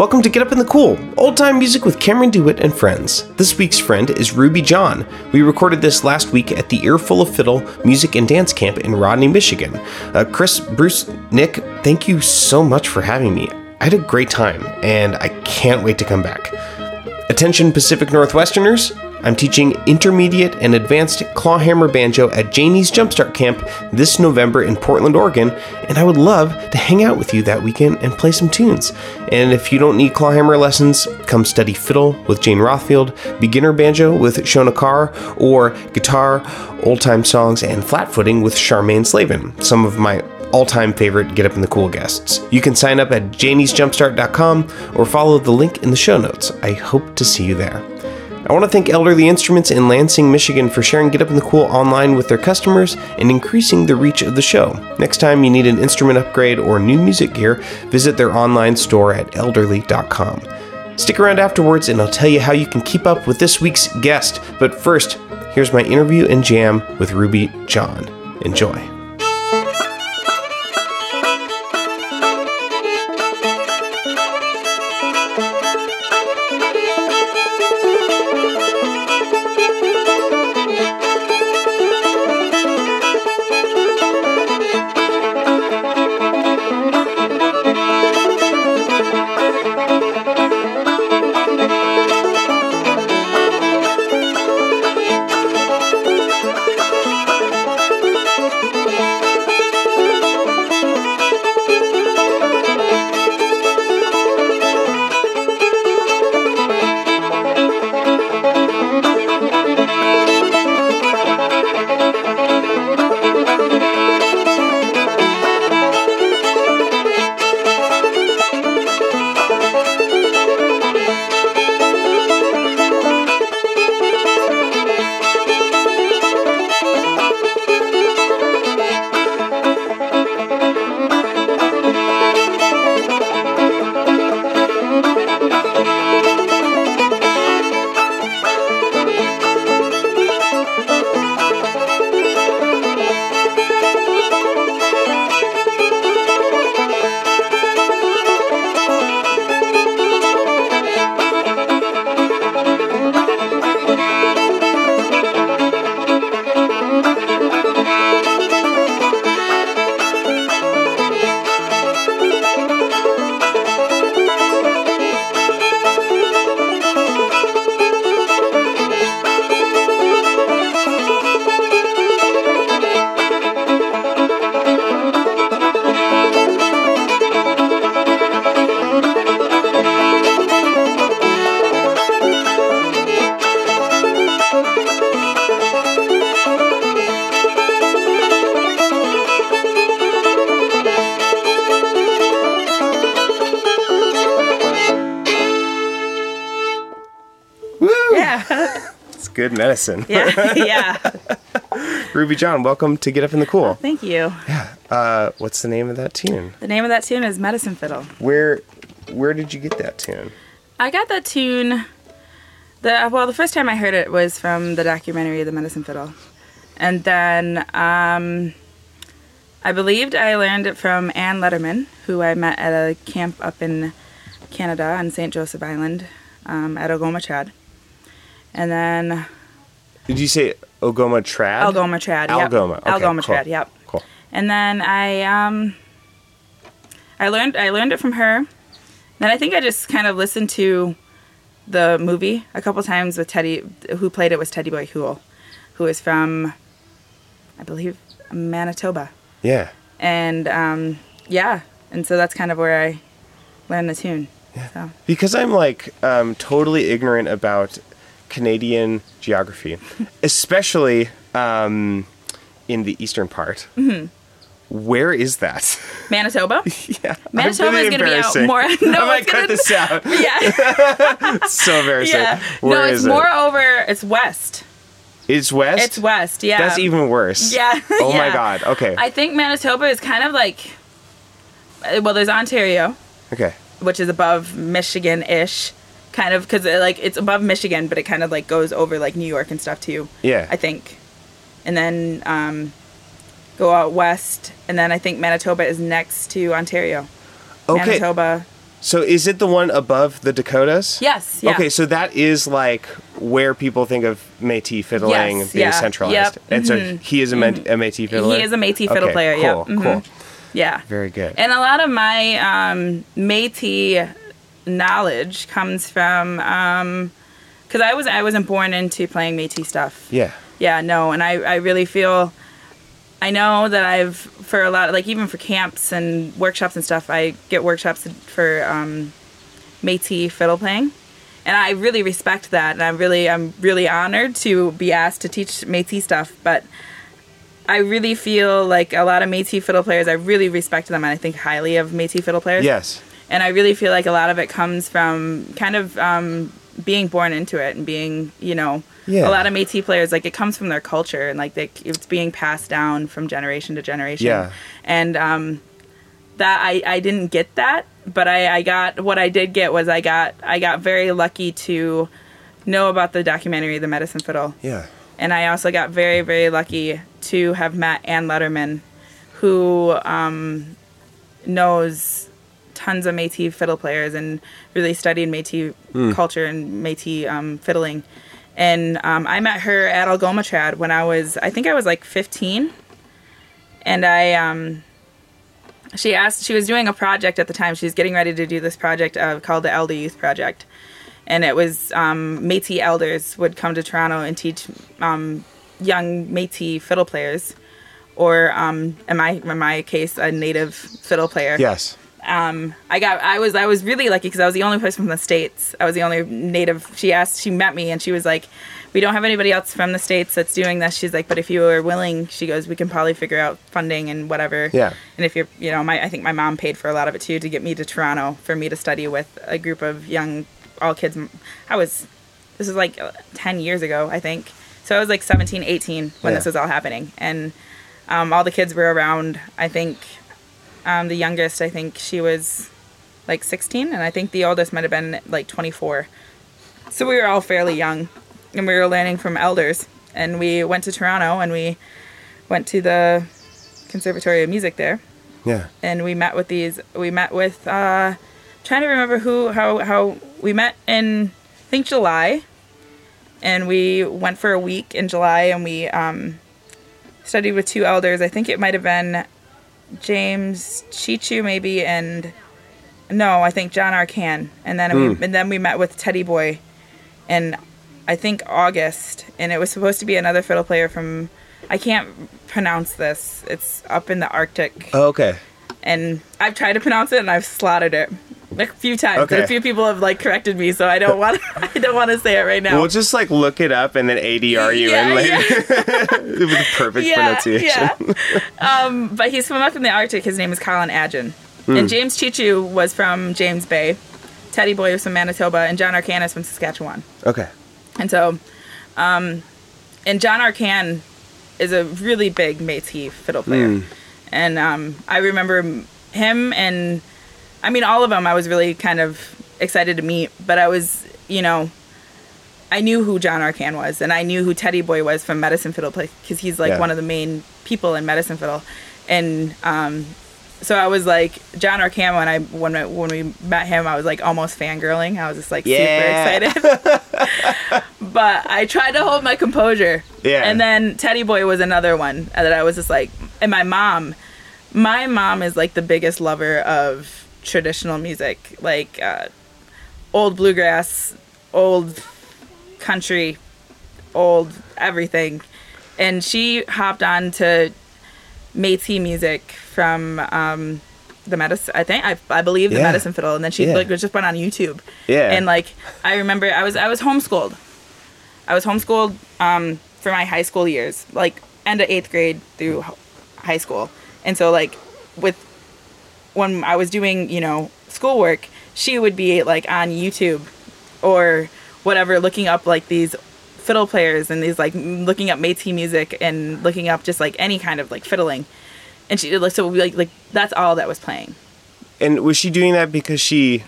Welcome to Get Up in the Cool, old time music with Cameron DeWitt and friends. This week's friend is Ruby John. We recorded this last week at the Earful of Fiddle Music and Dance Camp in Rodney, Michigan. Uh, Chris, Bruce, Nick, thank you so much for having me. I had a great time, and I can't wait to come back. Attention Pacific Northwesterners, I'm teaching intermediate and advanced clawhammer banjo at Janie's Jumpstart Camp this November in Portland, Oregon, and I would love to hang out with you that weekend and play some tunes. And if you don't need clawhammer lessons, come study fiddle with Jane Rothfield, beginner banjo with Shona Carr, or guitar, old time songs, and flat footing with Charmaine Slavin, some of my all time favorite Get Up in the Cool guests. You can sign up at janiesjumpstart.com or follow the link in the show notes. I hope to see you there. I want to thank Elderly Instruments in Lansing, Michigan for sharing Get Up in the Cool online with their customers and increasing the reach of the show. Next time you need an instrument upgrade or new music gear, visit their online store at elderly.com. Stick around afterwards and I'll tell you how you can keep up with this week's guest. But first, here's my interview and jam with Ruby John. Enjoy. Medicine. Yeah, yeah. Ruby John, welcome to Get Up in the Cool. Thank you. Yeah. Uh, what's the name of that tune? The name of that tune is Medicine Fiddle. Where, where did you get that tune? I got that tune. The well, the first time I heard it was from the documentary The Medicine Fiddle, and then um, I believed I learned it from Anne Lederman, who I met at a camp up in Canada on St. Joseph Island um, at Algoma Trad. And then. Did you say Algoma Trad? Algoma Trad. Yep. Algoma. Okay, Algoma cool. Trad. Yep. Cool. And then I um. I learned I learned it from her. Then I think I just kind of listened to the movie a couple times with Teddy. Who played it was Teddy Boy Houle, who is from, I believe, Manitoba. Yeah. And um, yeah, and so that's kind of where I learned the tune. Yeah. So. Because I'm like um, totally ignorant about Canadian geography, especially um, in the eastern part. Mm-hmm. Where is that? Manitoba. yeah, Manitoba really is going to be out more. No, I might it's cut gonna, this out. Yeah, so embarrassing. yeah. Where no, it's is it? more over. It's west. It's west. It's west. Yeah. That's even worse. Yeah. Oh my god. Okay. I think Manitoba is kind of like. uh, Well, there's Ontario, okay. which is above Michigan-ish, kind of because like it's above Michigan, but it kind of like goes over like New York and stuff too. Yeah. I think, and then um, go out west, and then I think Manitoba is next to Ontario. Okay. Manitoba, So is it the one above the Dakotas? Yes. Yeah. Okay, so that is like where people think of Métis fiddling Yes, being yeah, centralized, yep, and so he is a, Métis fiddler. He is a Métis fiddle Okay, player. Cool, yeah. mhm. cool, Yeah. very good. And a lot of my um, Métis knowledge comes from because I was I wasn't born into playing Métis stuff. yeah, Yeah, no, and I, I really feel I know that I've for a lot like even for camps and workshops and stuff, I get workshops for um Métis fiddle playing. And I really respect that and I'm really I'm really honored to be asked to teach Métis stuff, but I really feel like a lot of Métis fiddle players, I really respect them and I think highly of Métis fiddle players yes, and I really feel like a lot of it comes from kind of um, being born into it and being, you know, Yeah. a lot of Métis players like it comes from their culture and like they, it's being passed down from generation to generation. Yeah. and um, that I I didn't get that, but I I got what I did get was I got I got very lucky to know about the documentary The Medicine Fiddle. yeah, And I also got very, very lucky to have met Anne Lederman, who um, knows tons of Métis fiddle players and really studied Métis culture and Métis um, fiddling. And um, I met her at Algoma Trad when I was, I think I was like 15. And I, um, she asked, she was doing a project at the time. She was getting ready to do this project uh, called the Elder Youth Project. And it was um, Métis elders would come to Toronto and teach um, young Métis fiddle players, or um, in my in my case, a native fiddle player. yes, Um, I got I was I was really lucky because I was the only person from the states. I was the only native. She asked, she met me, and she was like, "We don't have anybody else from the states that's doing this." She's like, "But if you are willing," she goes, "We can probably figure out funding and whatever." Yeah. And if you're, you know, my I think my mom paid for a lot of it too to get me to Toronto for me to study with a group of young, all kids. I was, this was like uh, ten years ago, I think. So I was like 17, 18 when Yeah. this was all happening, and um, all the kids were around. I think um, the youngest, I think she was like 16, and I think the oldest might have been like 24. So we were all fairly young, and we were learning from elders. And we went to Toronto, and we went to the Conservatory of Music there, yeah, and we met with these. We met with uh, trying to remember who, how, how we met in I think July, and we went for a week in July, and we um, studied with two elders. I think it might have been James Cheechoo maybe and no, I think John Arcand. And then we hmm. and then we met with Teddy Boy in I think August and it was supposed to be another fiddle player from I can't pronounce this. It's up in the Arctic oh, okay, and I've tried to pronounce it and I've slaughtered it like a few times. Okay. And a few people have like corrected me, so I don't want I don't want to say it right now. we'll just like look it up and then ADR you Yeah, in later yeah. with perfect pronunciation. Yeah. um, but he's from up in the Arctic. His name is Colin Adjun. Hmm. And James Cheechoo was from James Bay. Teddy Boy was from Manitoba. And John Arcand is from Saskatchewan. Okay, And so, um, and John Arcand is a really big Métis fiddle player. Hmm. And um, I remember him and, I mean, all of them I was really kind of excited to meet. But I was, you know, I knew who John Arcand was, and I knew who Teddy Boy was from Medicine Fiddle, because he's like Yeah. one of the main people in Medicine Fiddle, and um, so I was like John Arcand when I when I, when we met him, I was like almost fangirling. I was just like Yeah. super excited, but I tried to hold my composure. Yeah. and then Teddy Boy was another one that I was just like, and my mom, my mom is like the biggest lover of traditional music, like uh, old bluegrass, old country, old everything. And she hopped on to Métis music from um, the medicine. I think I, I believe the Yeah. medicine fiddle, and then she Yeah. like just went on YouTube. Yeah. And like I remember, I was I was homeschooled. I was homeschooled um, for my high school years, like end of eighth grade through high school, and so like with when I was doing you know schoolwork, she would be like on YouTube or whatever, looking up like these fiddle players and these like looking up Métis music and looking up just like any kind of like fiddling, and she like so like like that's all that was playing. and was she doing that because she?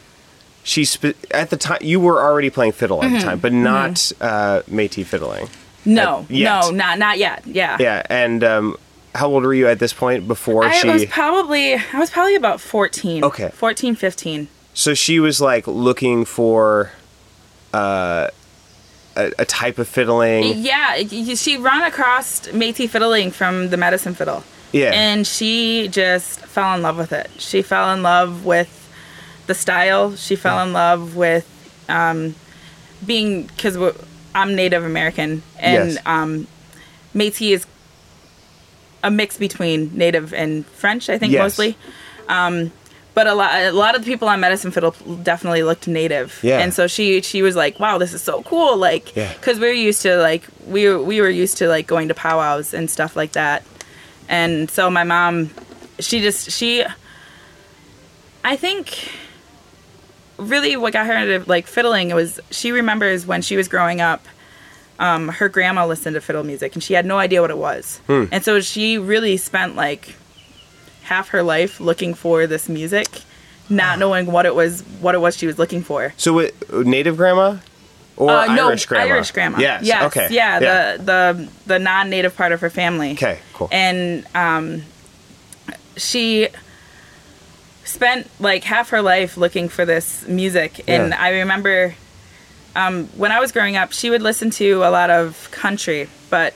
She at the time you were already playing fiddle at Mm-hmm. the time, but not uh, Métis fiddling. No, no, not not yet. Yeah. Yeah, and um, how old were you at this point before I she? was probably I was probably about 14. Okay. 14, 15. So she was like looking for uh, a, a type of fiddling. Yeah, she ran across Métis fiddling from the medicine fiddle. Yeah. And she just fell in love with it. She fell in love with the style. She fell in love with um, being because I'm Native American and Yes. um, Métis is a mix between Native and French. I think Yes. mostly. Um, but a lot, a lot of the people on Medicine Fiddle definitely looked Native. Yeah. And so she, she was like, "Wow, this is so cool!" Like, Yeah. because we're used to like we were, we were used to like going to powwows and stuff like that. And so my mom, she just she, I think, really what got her into like fiddling was she remembers when she was growing up. Um, her grandma listened to fiddle music and she had no idea what it was. And so she really spent like half her life looking for this music, not knowing what it was what it was she was looking for. So native grandma or Uh, Irish grandma? Irish grandma. Yes. Yes. Okay. Yeah, The the the non-native part of her family. Okay, cool. And um, she spent like half her life looking for this music, and Yeah. I remember um, when I was growing up, she would listen to a lot of country, but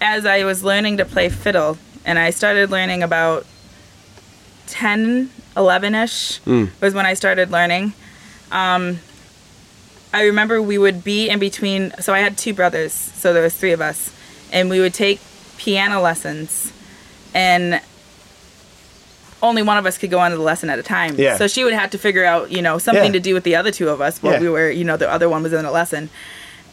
as I was learning to play fiddle, and I started learning about 10, 11 ish Mm. was when I started learning. Um, I remember we would be in between. So I had two brothers, so there was three of us, and we would take piano lessons, and only one of us could go on to the lesson at a time. Yeah. So she would have to figure out, you know, something Yeah. to do with the other two of us while Yeah. we were, you know, the other one was in a lesson,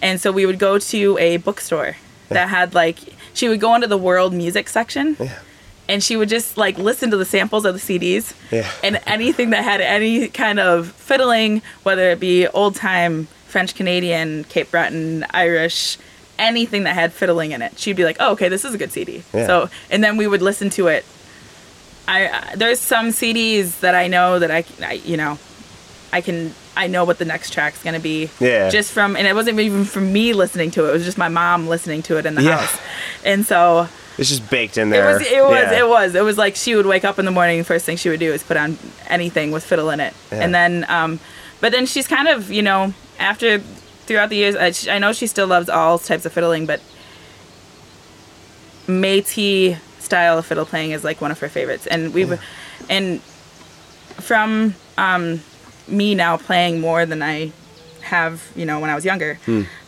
and so we would go to a bookstore that had like she would go into the world music section. Yeah. And she would just like listen to the samples of the CDs Yeah. and anything that had any kind of fiddling, whether it be old time French Canadian, Cape Breton, Irish, anything that had fiddling in it, she'd be like, "Oh, okay, this is a good CD." So, and then we would listen to it. I, there's some CDs that I know that I, I you know, I can I know what the next track's gonna be. Yeah. Just from and it wasn't even from me listening to it. It was just my mom listening to it in the Yeah. house, and so It's just baked in it there. was, it was, Yeah. it was, it was like she would wake up in the morning. The first thing she would do is put on anything with fiddle in it, Yeah. and then, um, but then she's kind of, you know, after throughout the years, I, I know she still loves all types of fiddling, but Métis style of fiddle playing is like one of her favorites, and we've, and from um, me now playing more than I have, you know, when I was younger.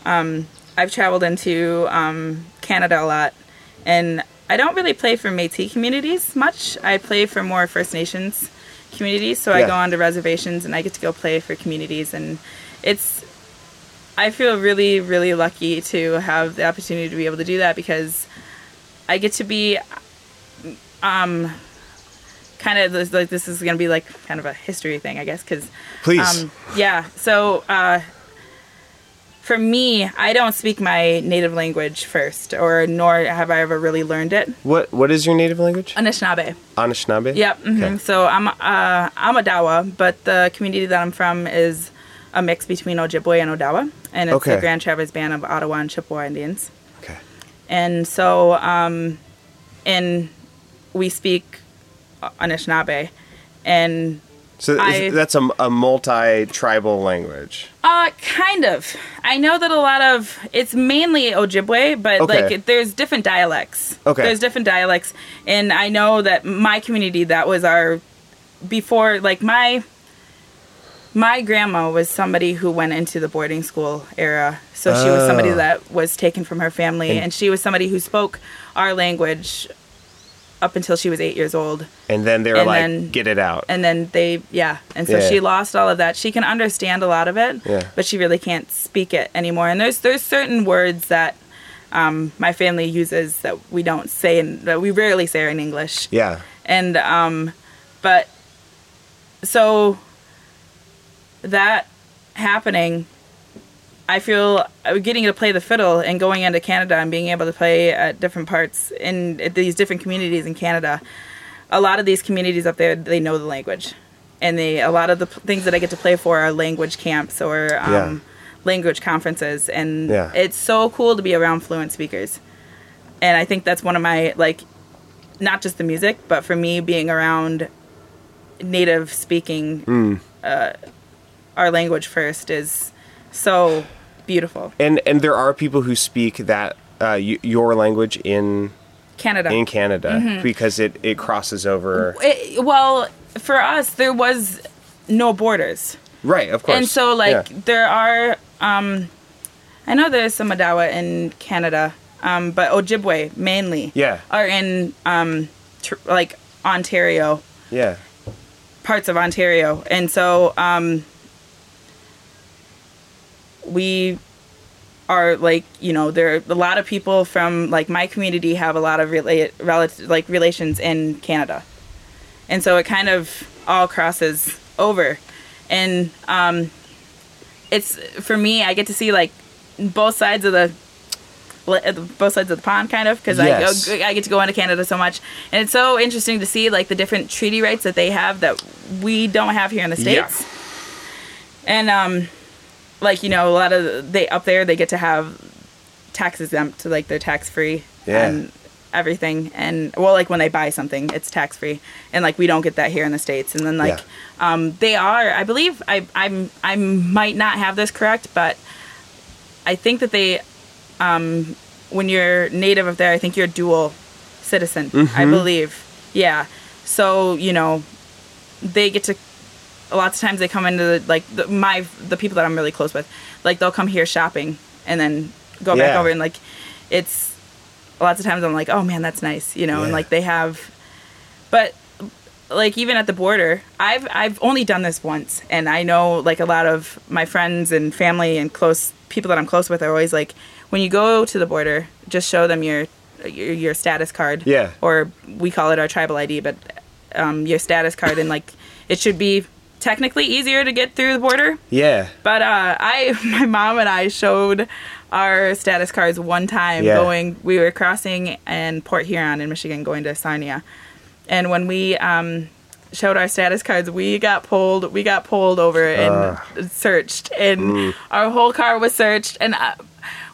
Um, I've traveled into um, Canada a lot, and I don't really play for Métis communities much. I play for more First Nations communities, so I Yeah. go onto reservations and I get to go play for communities, and it's. I feel really, really lucky to have the opportunity to be able to do that because I get to be, um, kind of this- like this is gonna be like kind of a history thing, I guess, because Please. um, yeah. So uh, for me, I don't speak my native language first, or nor have I ever really learned it. what What is your native language? Anishinaabe. Anishinaabe. Yep. mhm. Okay. So I'm uh, I'm Odawa, but the community that I'm from is a mix between Ojibwe and Odawa, and it's Okay. the Grand Traverse Band of Ottawa and Chippewa Indians. Okay. And so, um, and we speak Anishinaabe, and So I- that's a, a multi-tribal language. Uh, kind of. I know that a lot of it's mainly Ojibwe, but Okay. like there's different dialects. Okay. There's different dialects, and I know that my community that was our before like my my grandma was somebody who went into the boarding school era. So she was somebody Oh. that was taken from her family, And- and she was somebody who spoke our language up until she was eight years old And then they were And like, then- "Get it out." and then they yeah and so Yeah. she lost all of that she can understand a lot of it Yeah. but she really can't speak it anymore and there's there's certain words that um, my family uses that we don't say in that we rarely say in english yeah. and um but so that happening i feel uh, getting to play the fiddle and going into canada and being able to play at different parts in these different communities in canada a lot of these communities up there they know the language and they a lot of the p- things that i get to play for are language camps or um, Yeah. language conferences and Yeah. it's so cool to be around fluent speakers and i think that's one of my like not just the music but for me being around native speaking uh, our language first is so beautiful. And and there are people who speak that uh, y- your language in Canada. in Canada Mm-hmm. because it it crosses over. It- well, for us, there was no borders. Right, of course. And so, like, Yeah. there are, um, I know there's some Odawa in Canada, um, but Ojibwe mainly Yeah. are in, um, tr- like, Ontario, yeah, parts of Ontario. And so, um, we are like you know there are a lot of people from like my community have a lot of rela- relative like relations in Canada, and so it kind of all crosses over, and um, it's for me I get to see like both sides of the li- both sides of the pond kind of because Yes. I, I get to go into Canada so much and it's so interesting to see like the different treaty rights that they have that we don't have here in the Yeah. states and um like you know a lot of they up there they get to have tax exempt to like they're tax free Yeah. and everything. And well like when they buy something it's tax free and like we don't get that here in the states. And then like um they are i believe i i'm i might not have this correct but i think that they um when you're native up there i think you're dual citizen i believe. Yeah. So you know they get to lots of times they come into the, like the, my the people that I'm really close with, like they'll come here shopping and then go back over and like it's lots of times I'm like, oh man, that's nice, you know, and like they have, but like even at the border, I've I've only done this once, and I know like a lot of my friends and family and close people that I'm close with are always like, when you go to the border, just show them your your, your status card, Yeah. or we call it our tribal ID, but um, your status card, and like it should be technically easier to get through the border. yeah, But uh, I, my mom and I showed our status cards one time Yeah. going. We were crossing in Port Huron in Michigan, going to Sarnia, and when we um, showed our status cards, we got pulled. We got pulled over and searched, and Mm. our whole car was searched, and uh,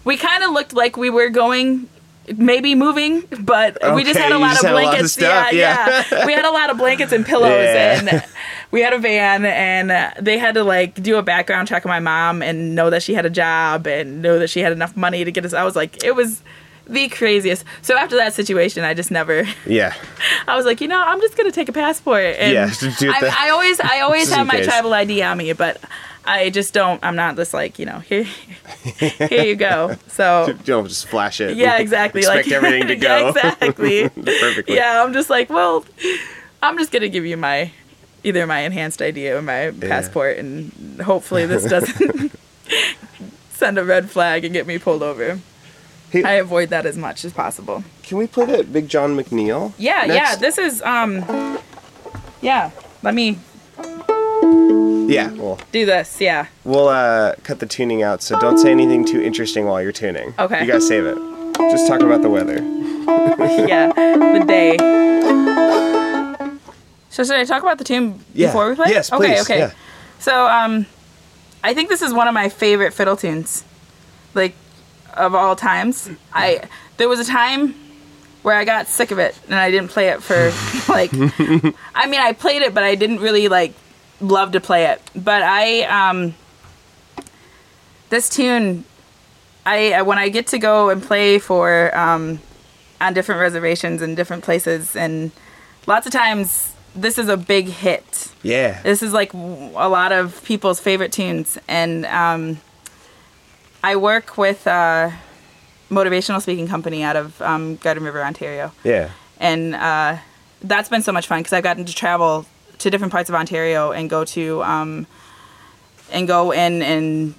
we kind of looked like we were going. Maybe moving, but we just had a lot of a lot of blankets. stuff, yeah, yeah. yeah. we had a lot of blankets and pillows, Yeah. and we had a van and they had to like do a background check on my mom and know that she had a job and know that she had enough money to get us i was like it was the craziest so after that situation i just never yeah, i was like you know i'm just gonna take a passport and Yeah, I. I always i always have my case. tribal id on me but i just don't i'm not this like you know here here you go so don't just flash it. yeah, exactly. Like expect like everything to yeah, go exactly. perfectly. Yeah, I'm just like, well, I'm just gonna give you my either my enhanced ID or my passport, and hopefully this doesn't send a red flag and get me pulled over. Hey- I avoid that as much as possible. Can we play that Big John McNeil? Yeah, yeah. This is um, yeah. Let me Yeah, we'll do this. Yeah. we'll uh, cut the tuning out, so don't say anything too interesting while you're tuning. Okay. You gotta save it. Just talk about the weather. yeah, the day. So should I talk about the tune Yeah. before we play? Yes, Okay, please, okay. yeah. So um, I think this is one of my favorite fiddle tunes, like of all times. I there was a time where I got sick of it and I didn't play it for like. I mean, I played it, but I didn't really like love to play it. But I um, this tune I when I get to go and play for um, on different reservations and different places, and lots of times this is a big hit. Yeah. This is like a lot of people's favorite tunes, and um, I work with a motivational speaking company out of um, Garden River, Ontario, Yeah. and uh, that's been so much fun because I've gotten to travel to different parts of Ontario and go to um, and go in and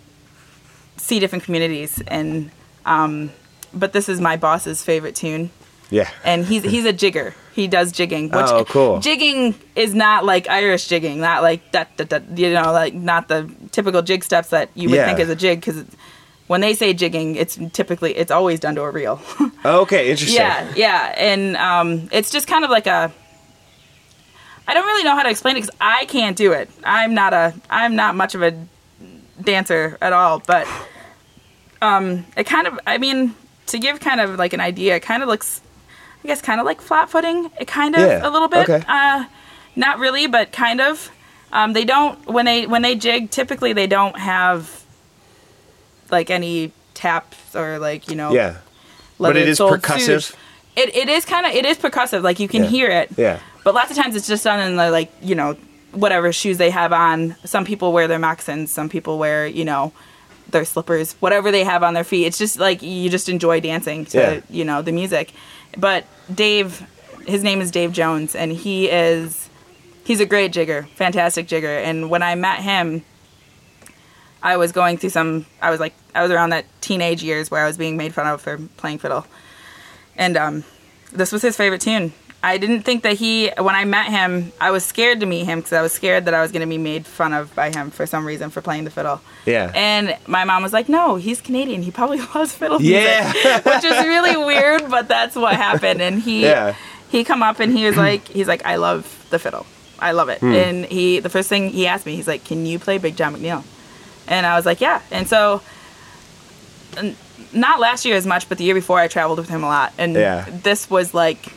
see different communities and um, but this is my boss's favorite tune Yeah. and he's he's a jigger he does jigging which Oh, cool. jigging is not like irish jigging not like that, that, that you know like not the typical jig steps that you would Yeah. think is a jig because when they say jigging it's typically it's always done to a reel Okay, interesting. yeah yeah and um, it's just kind of like a i don't really know how to explain it because i can't do it i'm not a i'm not much of a dancer at all but um it kind of i mean to give kind of like an idea it kind of looks i guess kind of like flat footing it kind of Yeah, a little bit okay. uh not really but kind of Um, they don't when they when they jig. Typically, they don't have like any taps or like you know. Yeah. But it is percussive? It it is kind of it is percussive. Like you can Yeah. hear it. Yeah. But lots of times it's just done in the like you know whatever shoes they have on. Some people wear their moccasins. Some people wear you know their slippers. Whatever they have on their feet. It's just like you just enjoy dancing to Yeah. you know the music. But Dave, his name is Dave Jones, and he is he's a great jigger, fantastic jigger. And when I met him, I was going through some. I was like I was around that teenage years where I was being made fun of for playing fiddle, and um, this was his favorite tune. I didn't think that he. When I met him, I was scared to meet him because I was scared that I was going to be made fun of by him for some reason for playing the fiddle. Yeah. And my mom was like, "No, he's Canadian. He probably loves fiddle Yeah. music," which is really weird, but that's what happened. And he Yeah. he come up and he was like, he's like, "I love the fiddle. I love it." Hmm. And he the first thing he asked me, he's like, "Can you play Big John McNeil?" And I was like, "Yeah." And so. Not last year as much, but the year before I traveled with him a lot, and Yeah. this was like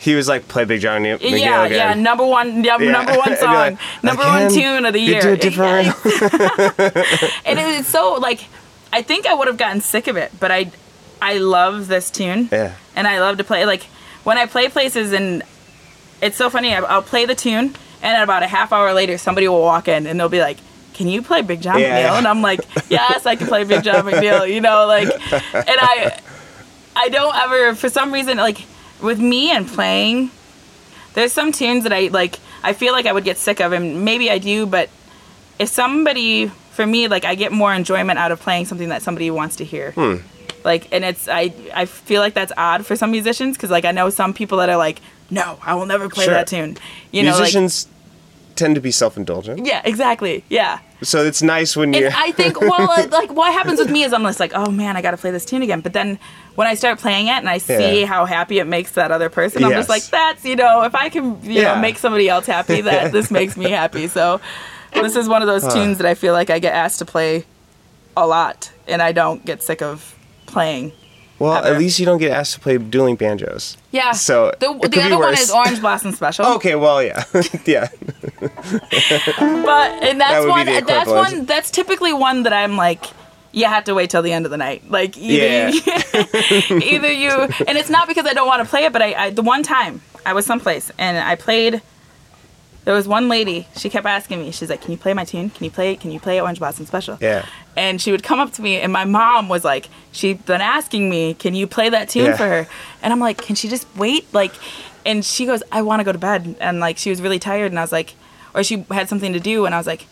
He was like, play Big John McNeil yeah, again. yeah, number one, num- Yeah. number one song, like, number one tune of the year. do it different. and it was so like, I think I would have gotten sick of it, but I, I love this tune. Yeah. And I love to play like when I play places and it's so funny. I'll play the tune and about a half hour later, somebody will walk in and they'll be like. Can you play Big John Yeah. McNeil? And I'm like, yes, I can play Big John McNeil. You know, like, and I, I don't ever, for some reason, like with me and playing, there's some tunes that I like. I feel like I would get sick of, and maybe I do. But if somebody, for me, like I get more enjoyment out of playing something that somebody wants to hear. Hmm. Like, and it's I I feel like that's odd for some musicians because like I know some people that are like, no, I will never play Sure. that tune. You know, like Musicians tend to be self-indulgent, yeah, exactly, yeah. So it's nice when you. And I think, well, uh, like what happens with me is I'm just like, oh man, I got to play this tune again. But then when I start playing it and I see Yeah. how happy it makes that other person, I'm just like, that's you know, if I can, you Yeah. know, make somebody else happy, that this makes me happy. So this is one of those tunes that I feel like I get asked to play a lot, and I don't get sick of playing. Well, ever. at least you don't get asked to play dueling banjos. Yeah. So the, the other one is Orange Blossom Special. Okay, well, yeah, yeah, But and that's be one. the uh, That's one. That's typically one that I'm like. You have to wait till the end of the night. Like either you, either you, and it's not because I don't want to play it, but I, I the one time I was someplace and I played. There was one lady. She kept asking me. She's like, "Can you play my tune? Can you play? it? Can you play Orange Blossom Special?" yeah. And she would come up to me, and my mom was like, she'd been asking me, "Can you play that tune Yeah. for her?" And I'm like, "Can she just wait?" Like, and she goes, "I want to go to bed," and like she was really tired, and I was like, or she had something to do, and I was like,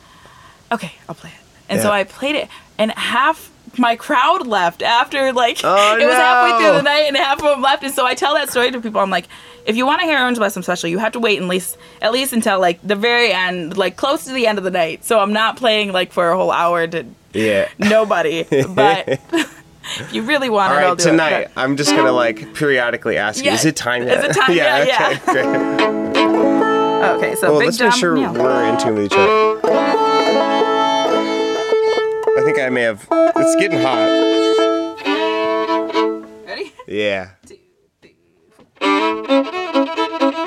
"Okay, I'll play it." And so I played it, and half my crowd left after like Oh, it was halfway through the night, and half of them left. And so I tell that story to people. I'm like, if you want to hear Orange Blossom Special, you have to wait at least at least until like the very end, like close to the end of the night. So I'm not playing like for a whole hour to Yeah. nobody. But if you really want All it, I'll right, do tonight it. I'm just gonna like periodically ask you, is it time Is yet? it time yet? Yeah. okay, great. Okay, so Well, Big let's John make sure McNeil. we're in tune with each other. I think I may have. It's getting hot. Ready? Yeah. A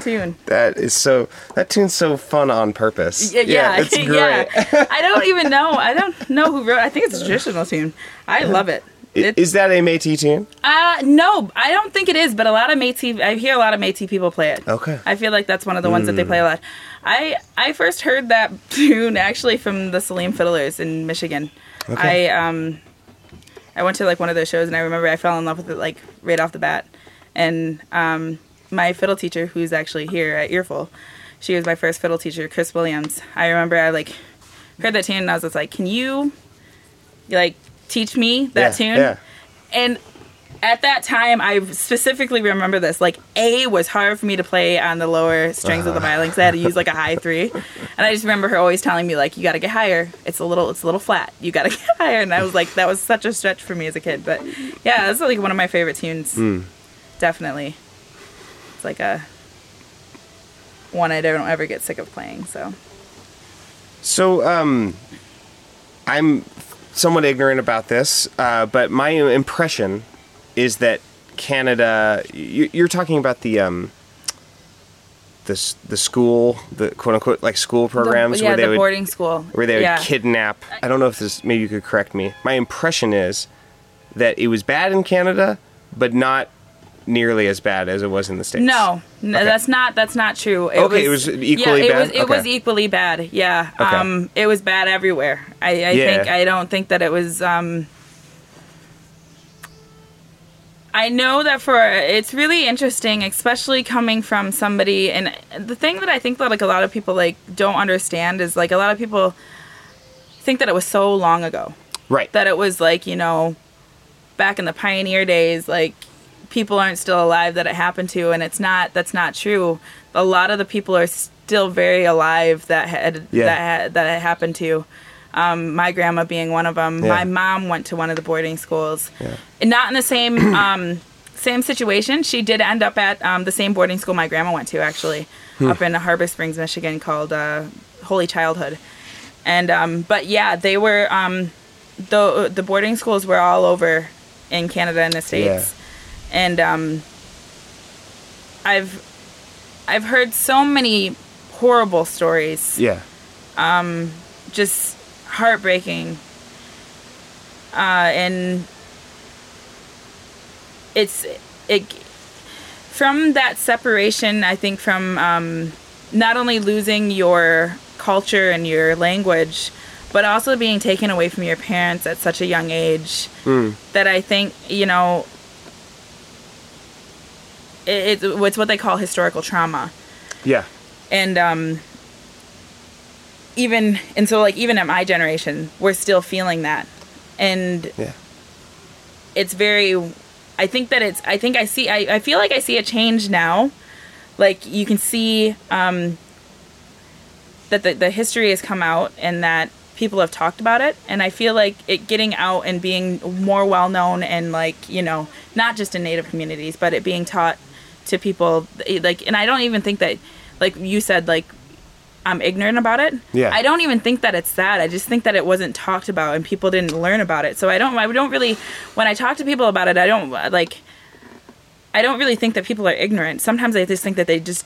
fun tune. That is so. That tune's so fun on purpose. Yeah, yeah, it's great. yeah. I don't even know. I don't know who wrote. I think it's a traditional tune. I love it. I- It- Is that a Métis tune? Uh, no, I don't think it is, but a lot of Métis, I hear a lot of Métis people play it. Okay. I feel like that's one of the ones that they play a lot. I I first heard that tune actually from the Saline Fiddlers in Michigan. Okay. I um I went to like one of their shows and I remember I fell in love with it like right off the bat. And um my fiddle teacher who's actually here at Earful, she was my first fiddle teacher, Chris Williams. I remember I like heard that tune and I was just like, "Can you like teach me that yeah, tune?" Yeah. And at that time, I specifically remember this. Like A was hard for me to play on the lower strings of the uh-huh. violin because I had to use like a high three, and I just remember her always telling me like, "You got to get higher. It's a little, it's a little flat. You got to get higher." And I was like, that was such a stretch for me as a kid. But yeah, that's like one of my favorite tunes. Hmm. Definitely, it's like a one I don't ever get sick of playing. So So, um, I'm somewhat ignorant about this, uh, but my impression is that Canada. You, you're talking about the um, the the school, the quote unquote like school programs the, yeah, where they the would boarding school where they would yeah. kidnap. I don't know if this. Maybe you could correct me. My impression is that it was bad in Canada, but not nearly as bad as it was in the states. No, no Okay. that's not that's not true. It Okay, it was equally yeah, it bad? Was, it was equally bad. Yeah. Okay. Um, it was bad everywhere. I, I Yeah. think I don't think that it was. Um, I know that for it's really interesting, especially coming from somebody. And the thing that I think that like a lot of people like don't understand is like a lot of people think that it was so long ago Right. that it was like you know back in the pioneer days like people aren't still alive that it happened to and it's not that's not true a lot of the people are still very alive that had Yeah. that had, that it happened to um, my grandma being one of them Yeah. my mom went to one of the boarding schools Yeah. and not in the same um, same situation she did end up at um, the same boarding school my grandma went to actually Hmm. up in harbor springs michigan called uh, holy childhood and um, but yeah they were um, the the boarding schools were all over in Canada and the states, and um, I've I've heard so many horrible stories, Yeah. just heartbreaking, uh, and it's it from that separation. I think from um, not only losing your culture and your language, but also being taken away from your parents at such a young age. That I think you know. It, it's it's what they call historical trauma Yeah. and um even and so like even at my generation we're still feeling that and Yeah. it's very i think that it's i think i see i, I feel like i see a change now like you can see um that the, the history has come out and that people have talked about it and i feel like it getting out and being more well known and like you know not just in native communities but it being taught to people eh, like and i don't even think that like you said like i'm ignorant about it Yeah. i don't even think that it's that i just think that it wasn't talked about and people didn't learn about it so i don't i don't really when i talk to people about it i don't like i don't really think that people are ignorant sometimes i just think that they just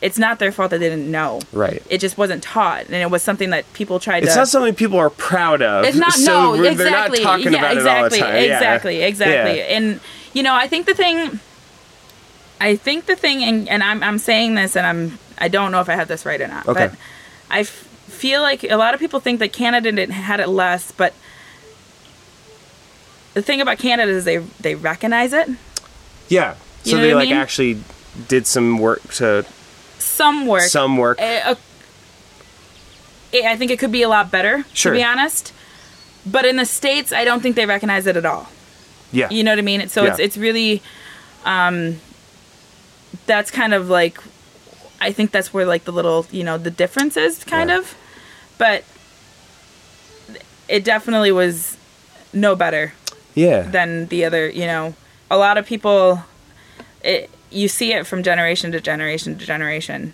it's not their fault that they didn't know Right. it just wasn't taught and it was something that people tried to It's to not something people are proud of. it's not so no exactly They're not talking yeah about exactly it all the time. Yeah. exactly exactly Yeah. and you know i think the thing i think the thing and, and I'm, I'm saying this and i'm i don't know if i have this right or not Okay. but i f- feel like a lot of people think that canada didn't had it less but the thing about canada is they they recognize it Yeah. You So know they like mean? actually did some work to some work some work. Eh, uh, I think it could be a lot better, Sure. to be honest. But in the states, I don't think they recognize it at all. yeah. You know what I mean? So it's it's really, um, that's kind of like, I think that's where like the little you know the difference is kind Yeah. of, but it definitely was no better yeah. than the other. You know, a lot of people, it you see it from generation to generation to generation.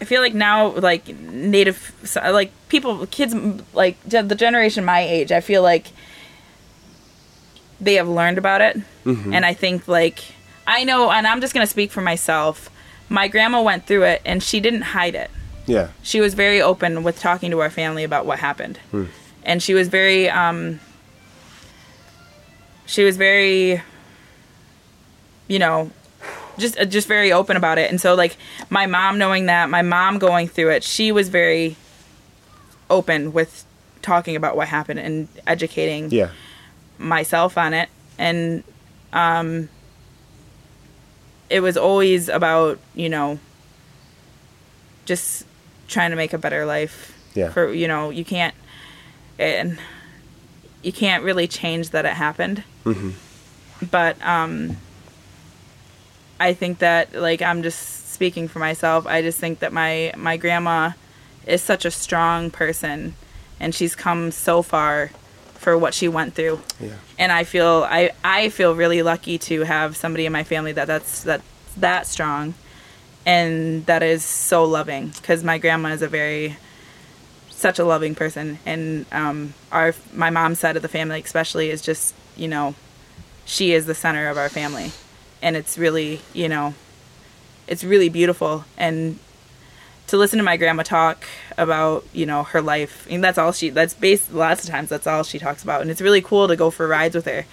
I feel like now, like native, like people, kids, like the generation my age, I feel like they have learned about it, mm-hmm. and I think like I know, and I'm just gonna speak for myself my grandma went through it and she didn't hide it. Yeah. She was very open with talking to our family about what happened. And she was very um she was very you know just uh, just very open about it. And so like my mom knowing that, my mom going through it, she was very open with talking about what happened and educating Yeah. myself on it and um it was always about you know just trying to make a better life Yeah. for you know you can't and you can't really change that it happened Mhm. but um i think that like i'm just speaking for myself i just think that my my grandma is such a strong person and she's come so far for what she went through. Yeah. and I feel I I feel really lucky to have somebody in my family that that's that that strong and that is so loving because my grandma is a very such a loving person. And um our my mom's side of the family especially is just you know she is the center of our family. And it's really you know it's really beautiful. And to listen to my grandma talk about you know her life. And that's all she that's based lots of times that's all she talks about. And it's really cool to go for rides with her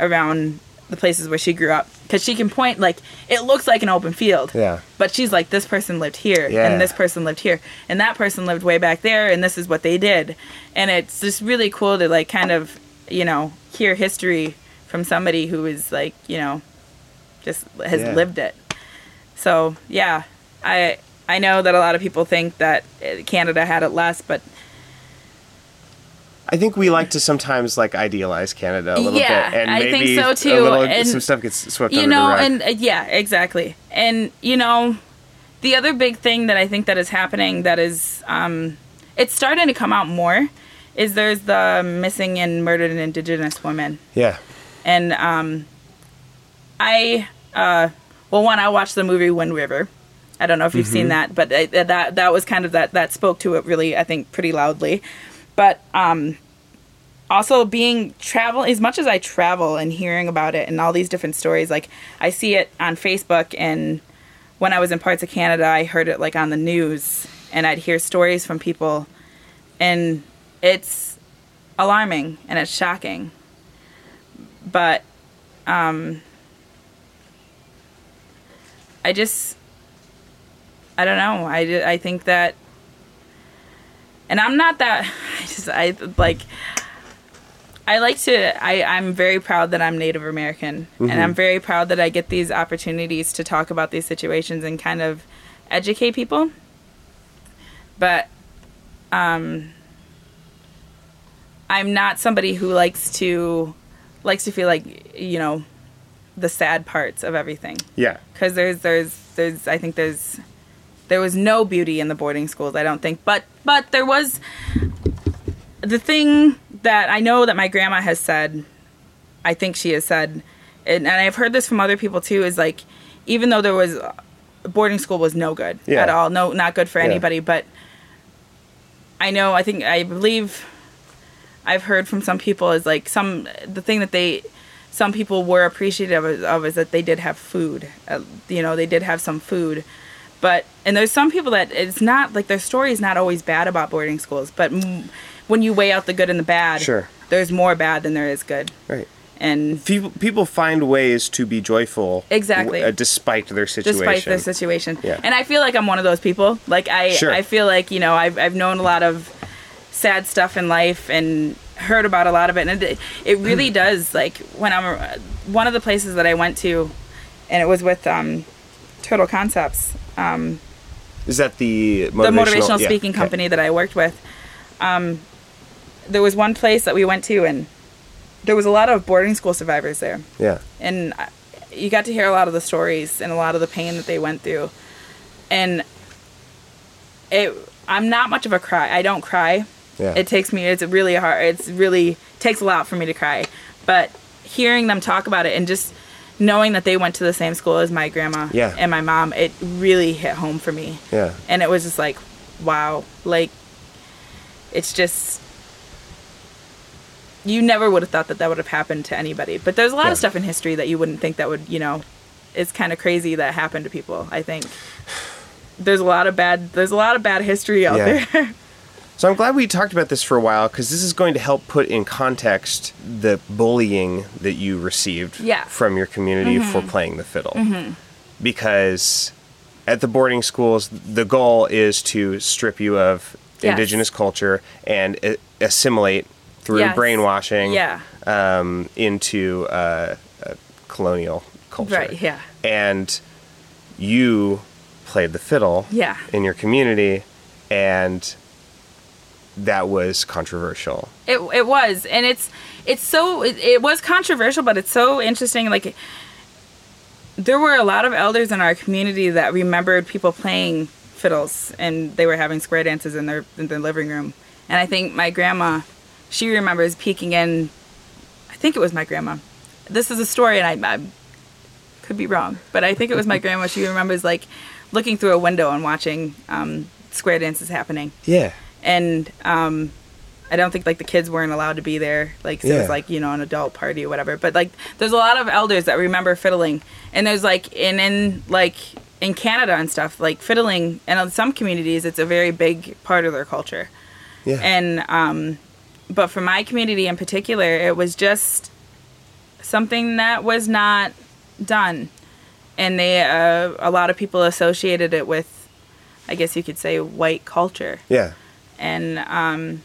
around the places where she grew up. Because she can point like it looks like an open field. Yeah. but she's like this person lived here Yeah. and this person lived here. And that person lived way back there and this is what they did. And it's just really cool to like kind of you know hear history from somebody who is like you know just has Yeah. lived it. So yeah. I i know that a lot of people think that uh, canada had it less but I think we like to sometimes like idealize Canada a little Yeah, bit, and I think maybe so, a too, little- and, some stuff gets swept you under know the rug. and uh, yeah exactly and you know the other big thing that i think that is happening that is um it's starting to come out more is there's the missing and murdered indigenous women. Yeah, and um i uh well one i watched the movie wind river i don't know if you've seen that but I, that that was kind of that that spoke to it really i think pretty loudly. But um also being travel as much as i travel and hearing about it and all these different stories like i see it on facebook and when i was in parts of canada i heard it like on the news and i'd hear stories from people and it's alarming and it's shocking. But um i just i don't know i, I think that and i'm not that i just i like I like to. I, I'm very proud that I'm Native American, and I'm very proud that I get these opportunities to talk about these situations and kind of educate people. But, um, I'm not somebody who likes to likes to feel like you know the sad parts of everything yeah, because there's there's there's I think there's there was no beauty in the boarding schools I don't think but but there was the thing that I know that my grandma has said I think she has said and, and I've heard this from other people too is like even though there was boarding school was no good Yeah. at all no not good for Yeah. anybody but I know I think I believe I've heard from some people is like some the thing that they some people were appreciative of, of is that they did have food. Uh, you know, they did have some food. But and there's some people that it's not like their story is not always bad about boarding schools, but m- when you weigh out the good and the bad, Sure. there's more bad than there is good. right. And People people find ways to be joyful, Exactly. w- uh, despite their situation. despite their situation. Yeah. And I feel like I'm one of those people. Like I Sure. I feel like, you know, I've I've known a lot of sad stuff in life and heard about a lot of it and it, it really does like when I'm one of the places that I went to and it was with um Turtle Concepts, um Is that the motivational, the motivational yeah, speaking okay. company that I worked with. Um there was one place that we went to and there was a lot of boarding school survivors there Yeah, and you got to hear a lot of the stories and a lot of the pain that they went through and it i'm not much of a cry i don't cry yeah. it takes me it's really hard it's really takes a lot for me to cry but hearing them talk about it and just knowing that they went to the same school as my grandma Yeah. and my mom it really hit home for me yeah. and it was just like wow like it's just you never would have thought that that would have happened to anybody but there's a lot Yeah. of stuff in history that you wouldn't think that would you know it's kind of crazy that happened to people. I think there's a lot of bad there's a lot of bad history out Yeah. there. So I'm glad we talked about this for a while because this is going to help put in context the bullying that you received Yeah. from your community for playing the fiddle. Because at the boarding schools, the goal is to strip you of Yes. indigenous culture and assimilate through Yes. brainwashing Yeah. um, into uh, uh, colonial culture. Right, yeah. And you played the fiddle Yeah. in your community, and that was controversial. It it was, and it's it's so it, it was controversial, but it's so interesting. Like there were a lot of elders in our community that remembered people playing fiddles, and they were having square dances in their in their living room. And I think my grandma, she remembers peeking in. I think it was my grandma. This is a story, and I, I could be wrong, but I think it was my grandma. She remembers like looking through a window and watching um, square dances happening Yeah. And um I don't think like the kids weren't allowed to be there. Like so it was like you know an adult party or whatever. But like there's a lot of elders that remember fiddling, and there's like in in like in Canada and stuff like fiddling, and in some communities it's a very big part of their culture. Yeah. And um, but for my community in particular, it was just something that was not done, and they uh, a lot of people associated it with, I guess you could say, white culture yeah. And um,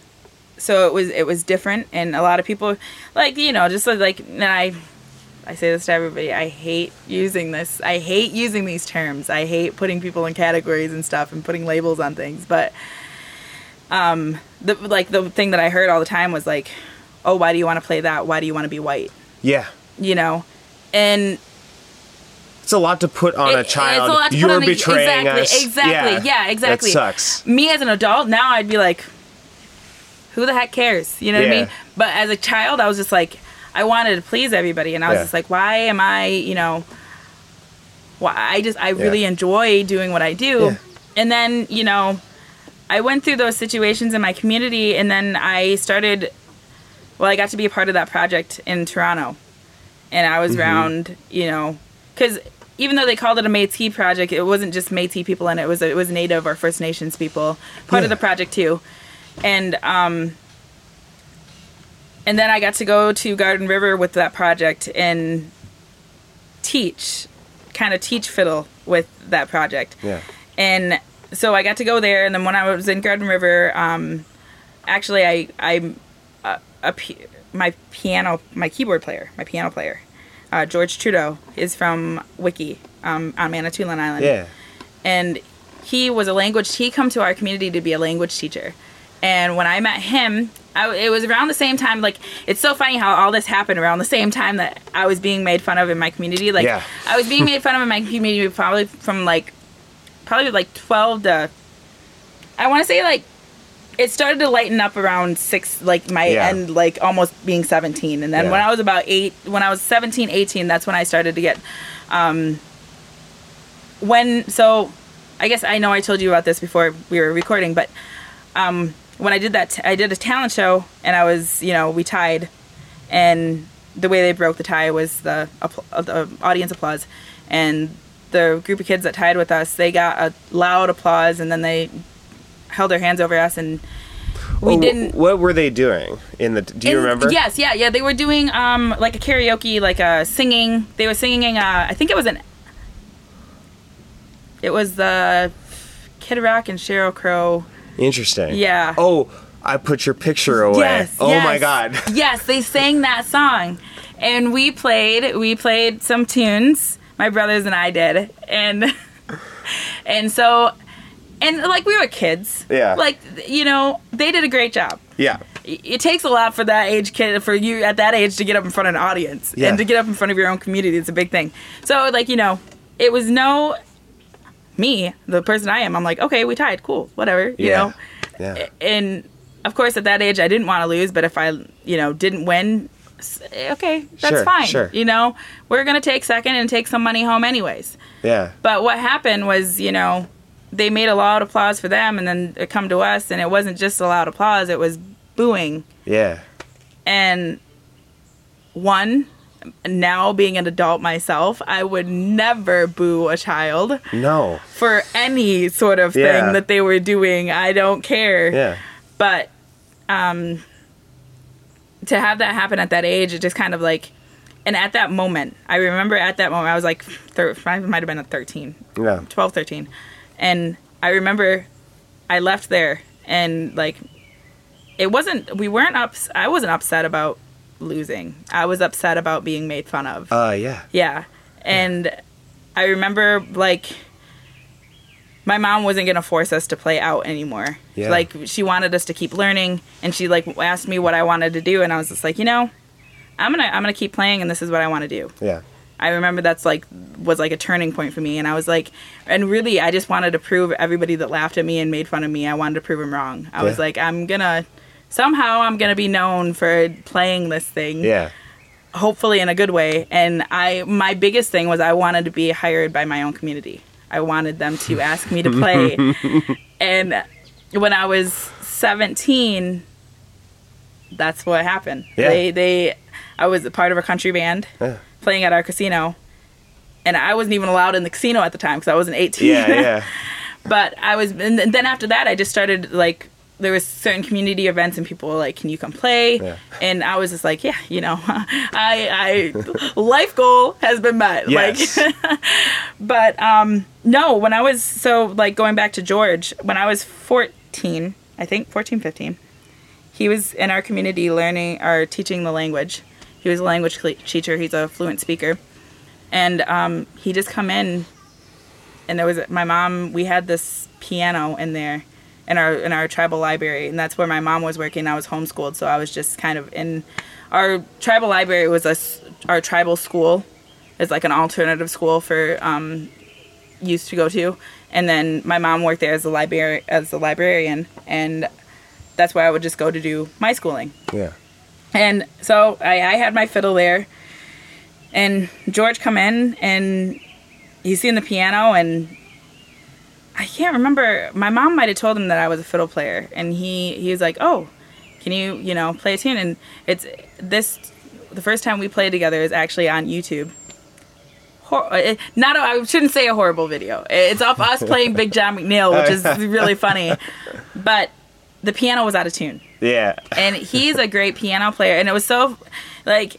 so it was it was different, and a lot of people like you know just like and I I say this to everybody I hate using this I hate using these terms. I hate putting people in categories and stuff and putting labels on things. But um the like the thing that I heard all the time was like oh why do you want to play that? Why do you want to be white? Yeah. you know? And It's a lot to put on It- a a child. You're on a- betraying exactly, us. exactly, yeah, exactly. That sucks. me as an adult now I'd be like, who the heck cares? You know what I mean? But as a child, I was just like, I wanted to please everybody, and I was Yeah. just like, why am I, you know, why I just I really enjoy doing what I do, Yeah. and then you know, I went through those situations in my community, and then I started. Well, I got to be a part of that project in Toronto, and I Mm-hmm. was around, you know, because even though they called it a Métis project, it wasn't just Métis people in it. It was it was Native or First Nations people part of the project too, and um, and then I got to go to Garden River with that project and teach, kind of teach fiddle with that project. Yeah. And so I got to go there, and then when I was in Garden River, um, actually I I'm a, a my piano my keyboard player my piano player, uh, George Trudeau is from Wiki um, on Manitoulin Island Yeah. and he was a language he come to our community to be a language teacher and when i met him I, it was around the same time like it's so funny how all this happened around the same time that i was being made fun of in my community like Yeah. i was being made fun of in my community probably from like probably like 12 to i want to say like it started to lighten up around six like my Yeah. end like almost being 17 and then Yeah. when i was about eight when i was 17 18 that's when i started to get um when so i guess i know i told you about this before we were recording but um when i did that t- I did a talent show and i was you know we tied and the way they broke the tie was the, uh, the audience applause and the group of kids that tied with us they got a loud applause and then they held their hands over us and we didn't What were they doing in the? Do you and- remember? Yes, yeah, yeah. They were doing um like a karaoke, like a singing. They were singing. Uh, I think it was an. It was the Kid Rock and Sheryl Crow. Interesting. Yeah. Oh, I put your picture away. Yes. oh my. God. yes, they sang that song, and we played. We played some tunes. My brothers and I did, and and so. And like we were kids, Yeah. Like you know, they did a great job. Yeah. it takes a lot for that age kid for you at that age to get up in front of an audience Yeah. and to get up in front of your own community it's a big thing so like you know it was no me the person i am i'm like okay we tied cool whatever you Yeah. know Yeah. and of course at that age i didn't want to lose but if i you know didn't win eh, okay that's Sure, fine sure. you know we're gonna take second and take some money home anyways Yeah. but what happened was, you know, they made a loud applause for them, and then it come to us, and it wasn't just a loud applause; it was booing. Yeah. And one, now being an adult myself, I would never boo a child No. for any sort of thing Yeah. that they were doing. I don't care. Yeah. But um to have that happen at that age, it just kind of like and at that moment, I remember at that moment I was like thir- I might have been at 13. Yeah. 12 13 and i remember i left there and like it wasn't we weren't ups i wasn't upset about losing i was upset about being made fun of Uh, yeah. yeah and i remember like my mom wasn't going to force us to play out anymore Yeah. like she wanted us to keep learning and she like asked me what i wanted to do and i was just like you know i'm gonna i'm gonna keep playing and this is what i want to do Yeah. I remember that's like was like a turning point for me, and I was like, and really, I just wanted to prove everybody that laughed at me and made fun of me. I wanted to prove them wrong. I was like, I'm gonna somehow I'm gonna be known for playing this thing, Yeah. hopefully in a good way. And I, my biggest thing was I wanted to be hired by my own community. I wanted them to ask me to play, and when I was 17, that's what happened. Yeah. They, they, I was a part of a country band Yeah. Playing at our casino, and I wasn't even allowed in the casino at the time because I wasn't 18. Yeah. Yeah. but I was, and then after that, I just started like there was certain community events, and people were like, "Can you come play?" Yeah. And I was just like, "Yeah, you know, I, I, life goal has been met." Yes. Like, but um, no, when I was so like going back to George, when I was 14, I think 14, 15, he was in our community learning or teaching the language. He was a language teacher. He's a fluent speaker, and um, he just come in, and there was my mom. We had this piano in there, in our in our tribal library, and that's where my mom was working. I was homeschooled, so I was just kind of in. Our tribal library was a our tribal school. It's like an alternative school for um, youth to go to, and then my mom worked there as a library as a librarian, and that's where I would just go to do my schooling. Yeah. And so I, I had my fiddle there, and George come in and he's seeing the piano, and I can't remember. My mom might have told him that I was a fiddle player, and he he was like, "Oh, can you you know play a tune?" And it's this the first time we played together is actually on YouTube. Hor- uh, not a, I shouldn't say a horrible video. It's off us playing Big John McNeil, which is really funny, but the piano was out of tune Yeah. and he's a great piano player and it was so like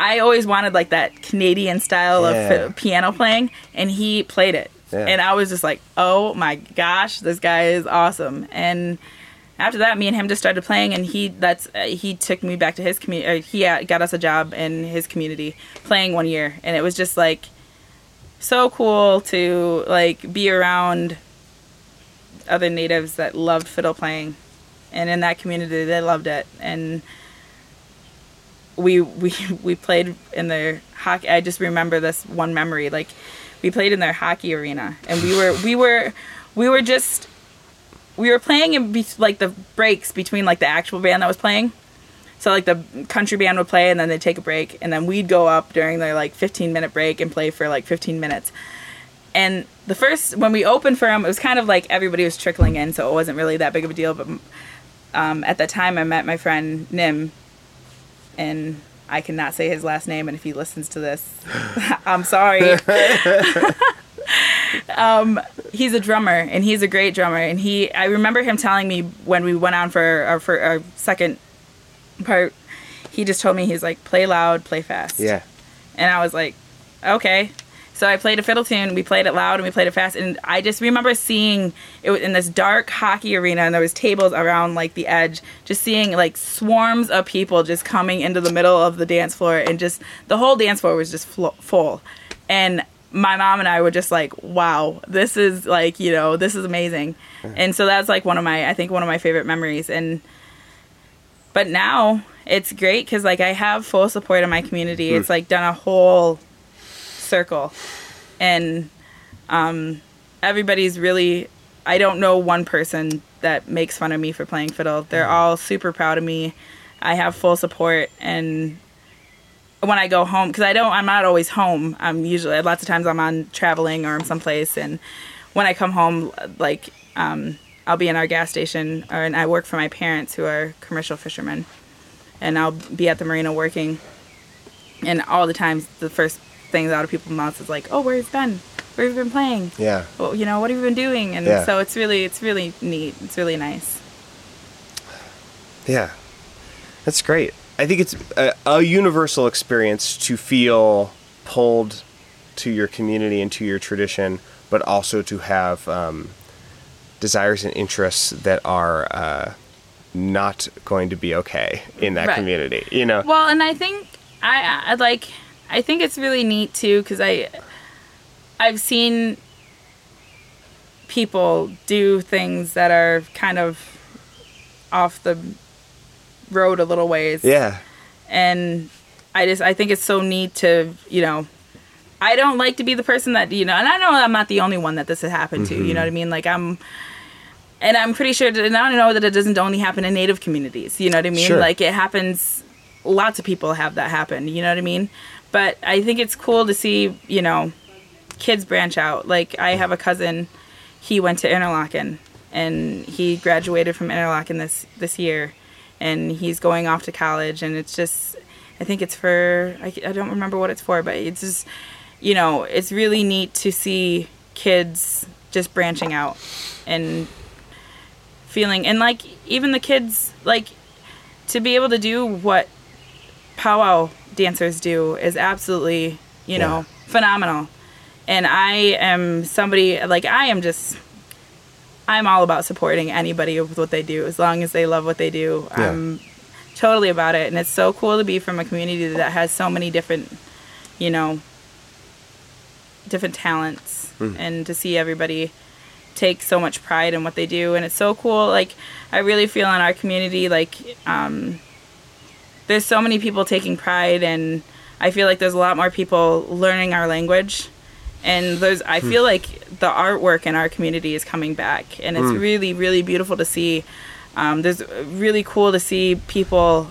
i always wanted like that canadian style Yeah. of piano playing and he played it Yeah. and i was just like oh my gosh this guy is awesome and after that me and him just started playing and he that's uh, he took me back to his community he uh, got us a job in his community playing one year and it was just like so cool to like be around other natives that loved fiddle playing and in that community they loved it. And we we we played in their hockey i just remember this one memory like we played in their hockey arena and we were we were we were just we were playing in be- like the breaks between like the actual band that was playing. So like the country band would play and then they'd take a break and then we'd go up during their like 15 minute break and play for like 15 minutes. And the first when we opened for them it was kind of like everybody was trickling in so it wasn't really that big of a deal but um, at that time i met my friend nim and i cannot say his last name and if he listens to this i'm sorry um, he's a drummer and he's a great drummer and he i remember him telling me when we went on for our, for our second part he just told me he's like play loud play fast Yeah. and I was like, okay. So I played a fiddle tune. We played it loud and we played it fast. And I just remember seeing it was in this dark hockey arena, and there was tables around like the edge. Just seeing like swarms of people just coming into the middle of the dance floor, and just the whole dance floor was just full. And my mom and I were just like, wow, this is like you know this is amazing. And so that's like one of my I think one of my favorite memories. And but now it's great because like I have full support in my community. It's like done a whole circle, and um, everybody's really. I don't know one person that makes fun of me for playing fiddle. They're all super proud of me. I have full support, and when I go home, because I don't, I'm not always home. I'm usually lots of times I'm on traveling or I'm someplace, and when I come home, like um, I'll be in our gas station, or and I work for my parents who are commercial fishermen, and I'll be at the marina working. and all the times the first things out of people's mouths is like, "Oh, where have you been? Where have you been playing? Yeah. Well, you know, what have you been doing?" And Yeah. so it's really it's really neat. It's really nice. Yeah. That's great. I think it's a, a universal experience to feel pulled to your community and to your tradition, but also to have um, desires and interests that are uh, not going to be okay in that Right. community. You know? Well, and I think I, I like I think it's really neat too because I I've seen people do things that are kind of off the road a little ways. yeah. and I just I think it's so neat to you know I don't like to be the person that you know and I know I'm not the only one that this has happened to you know what I mm-hmm. mean like I'm and I'm pretty sure that, and I know that it doesn't only happen in native communities you know what I mean Sure. like it happens lots of people have that happen you know what I mean but I think it's cool to see you know kids branch out. Like I have a cousin he went to Interlochen and he graduated from Interlochen this this year and he's going off to college and it's just i think it's for I, I don't remember what it's for but it's just you know it's really neat to see kids just branching out and feeling and like even the kids like to be able to do what powwow dancers do is absolutely you know Yeah. phenomenal. And i am somebody like i am just i'm all about supporting anybody with what they do. As long as they love what they do Yeah. i'm totally about it. And it's so cool to be from a community that has so many different you know different talents and to see everybody take so much pride in what they do. And it's so cool. Like i really feel in our community like um there's so many people taking pride and i feel like there's a lot more people learning our language. And there's i feel like the artwork in our community is coming back and it's really really beautiful to see. Um, there's really cool to see people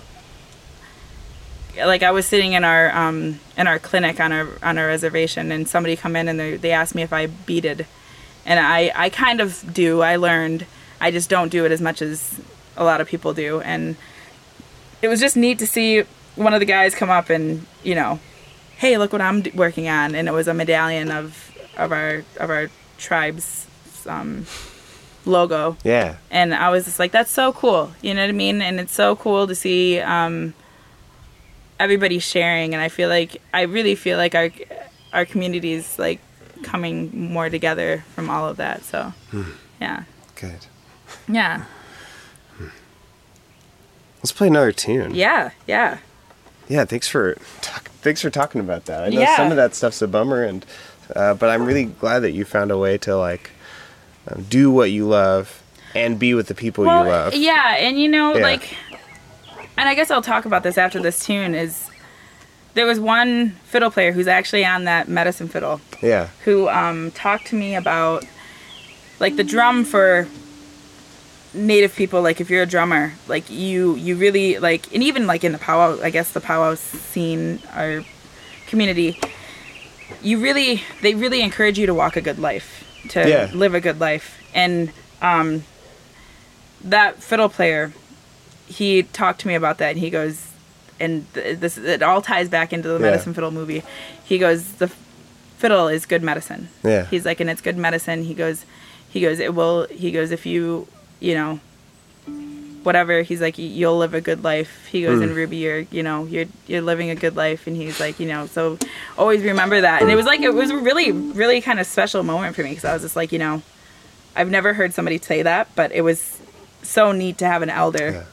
like I was sitting in our um, in our clinic on our on our reservation, and somebody come in and they they asked me if I beaded, and I I kind of do. I learned. I just don't do it as much as a lot of people do, and it was just neat to see one of the guys come up and you know, hey, look what I'm working on, and it was a medallion of of our of our tribe's um, logo Yeah. and I was just like, that's so cool. You know what I mean? And it's so cool to see um, everybody sharing. And I feel like I really feel like our our community is like coming more together from all of that. So yeah, Good. yeah, Let's play another tune. yeah, yeah. Yeah, thanks for talk, thanks for talking about that. I know Yeah. some of that stuff's a bummer, and uh, but I'm really glad that you found a way to like um, do what you love and be with the people Well, you love. yeah, and you know, Yeah. like, and I guess I'll talk about this after this tune. Is there was one fiddle player who's actually on that medicine fiddle Yeah, who um, talked to me about like the drum for native people like if you're a drummer like you you really like and even like in the powwow i guess the powwow scene or community you really they really encourage you to walk a good life to Yeah. live a good life. And um that fiddle player he talked to me about that and he goes and th- this it all ties back into the Yeah. medicine fiddle movie. He goes the fiddle is good medicine. Yeah, he's like and it's good medicine. He goes he goes it will he goes if you you know whatever. He's like you'll live a good life. He goes and mm. ruby you're you know you're you're living a good life. And he's like you know so always remember that. And it was like it was a really really kind of special moment for me because i was just like you know i've never heard somebody say that but it was so neat to have an elder Yeah.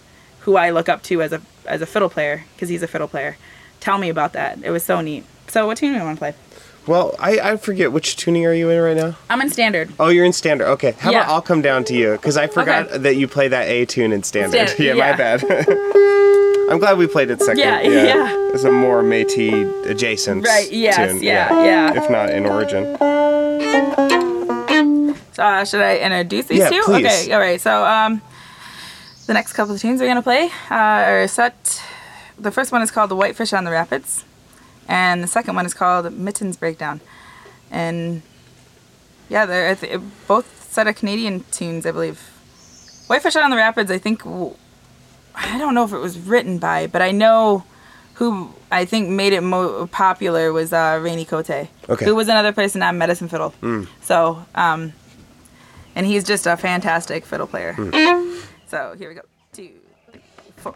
who i look up to as a as a fiddle player because he's a fiddle player. Tell me about that. It was so neat. So what tune do you want to play Well, I, I forget which tuning are you in right now? i'm in standard Oh, you're in standard. Okay, how Yeah. about I'll come down to you because I forgot Okay. that you play that A tune in standard. Standard, yeah, my bad. I'm glad we played it second. Yeah, yeah. It's a more Métis adjacent Right, yes, tune. yeah, yeah. If not in origin. So uh, should I introduce these Yeah, two? please. Okay, all right. So um, the next couple of tunes we're gonna play uh, are set. The first one is called "The Whitefish on the Rapids," and the second one is called "Mittens Breakdown." And yeah, they're th- both set of Canadian tunes, I believe. "Whitefish Out on the Rapids," I think. I don't know if it was written by, but I know who I think made it mo- popular was uh, Rainy Cote, Okay. who was another person on Medicine Fiddle. Mm. So, um, and he's just a fantastic fiddle player. Mm. So here we go. Two, three, four.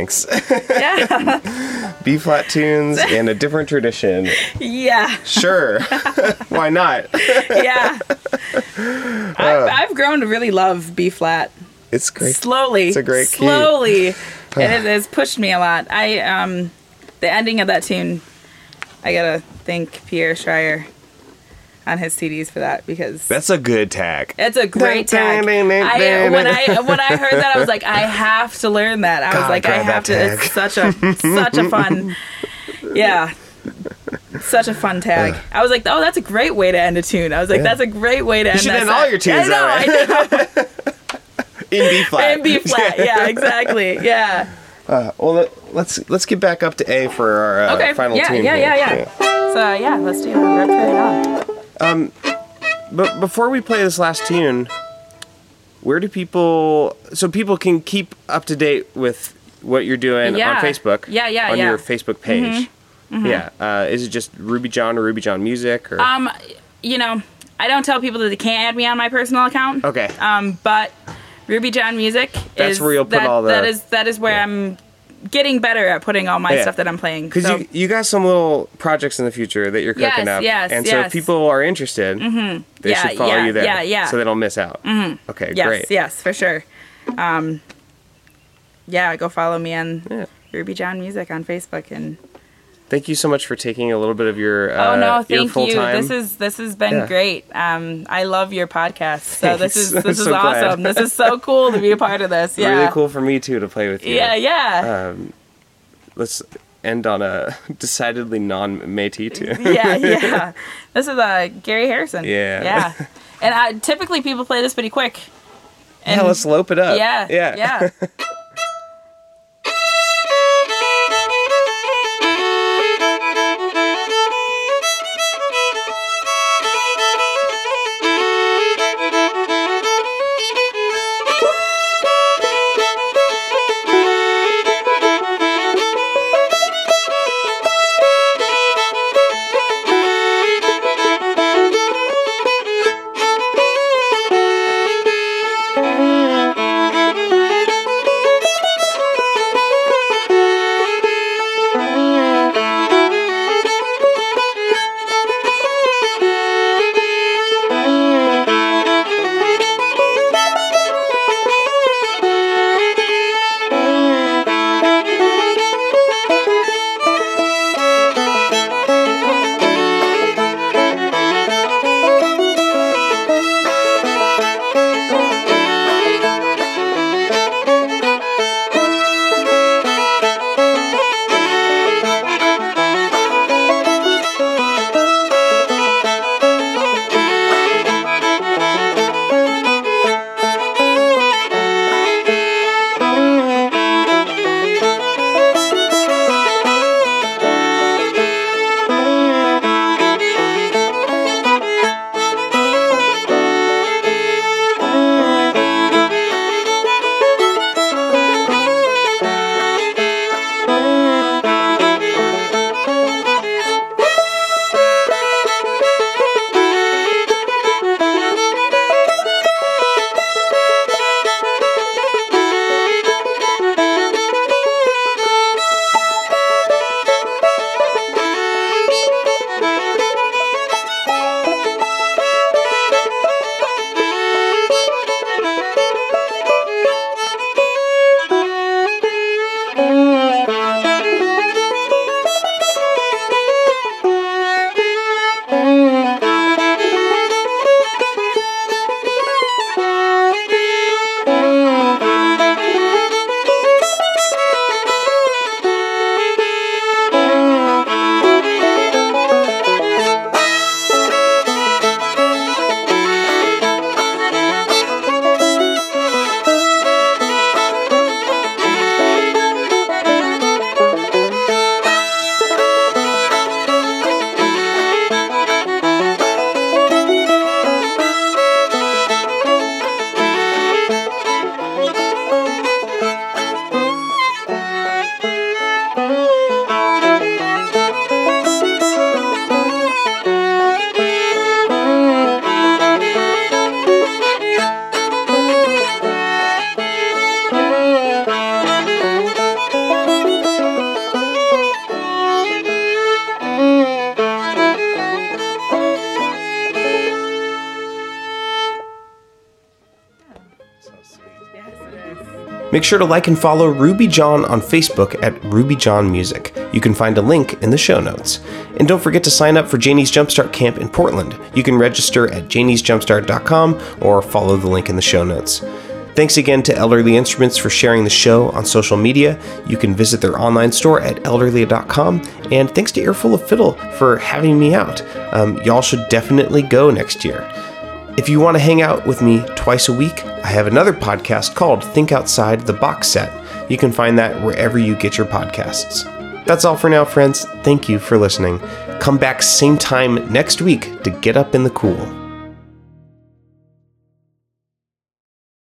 Thanks. Yeah. B flat tunes in a different tradition. Yeah. Sure. Why not? Yeah. I've, I've grown to really love B flat. It's great. Slowly. It's a great key. Slowly. it has, has pushed me a lot. I um the ending of that tune, I gotta thank Pierre Schryer on his CDs for that because That's a good tag. It's a great tag. I, when I when I heard that, I was like, I have to learn that. I was God, like, I have to. that It's such a such a fun, yeah, such a fun tag. I was like, oh, that's a great way to end a tune. I was like, Yeah. that's a great way to end. should that end all your tunes I know, that way. I know. In B flat. In B flat. Yeah, exactly. Yeah. Uh, well, let, let's let's get back up to A for our uh, Okay. final yeah, tune. yeah, here. yeah, yeah, So yeah, let's do it. Rip it on. But before we play this last tune, where do people? So people can keep up to date with what you're doing Yeah. on Facebook. Yeah, yeah, on yeah. Mm-hmm. your Facebook page. Yeah. Uh, is it just Ruby John or Ruby John Music or? Um, you know, I don't tell people that they can't add me on my personal account. okay. Um, but Ruby John Music That's is where you'll put that, all the- that is that is where yeah. I'm getting better at putting all my Yeah. stuff that I'm playing. Because So, you, you got some little projects in the future that you're cooking Yes, up. yes, and so if people are interested, they Yeah, should follow yeah, you there. yeah, yeah. So they don't miss out. Mm-hmm. Okay, yes, great. yes, for sure. Um, yeah, go follow me on. Ruby John Music on Facebook and Thank you so much for taking a little bit of your uh, oh no, thank earful you. time. This is this has been Yeah. great. Um, I love your podcast. So this Thanks. is I'm this is so glad. awesome. This is so cool to be a part of this. Yeah, Really cool for me too to play with you. Yeah, yeah. Um, let's end on a decidedly non-Métis too. yeah, yeah. This is uh, Gary Harrison. Yeah. yeah. And I, typically people play this pretty quick. yeah, let's lope it up. Yeah, yeah, yeah. Sure to like and follow Ruby John on Facebook at Ruby John Music. You can find a link in the show notes. And don't forget to sign up for Janie's Jumpstart Camp in Portland. You can register at janiesjumpstart.com or follow the link in the show notes. Thanks again to Elderly Instruments for sharing the show on social media. You can visit their online store at elderly.com. And thanks to Earful of Fiddle for having me out. Um, y'all should definitely go next year. If you want to hang out with me twice a week, I have another podcast called Think Outside the Box Set. You can find that wherever you get your podcasts. That's all for now, friends. Thank you for listening. Come back same time next week to get up in the cool.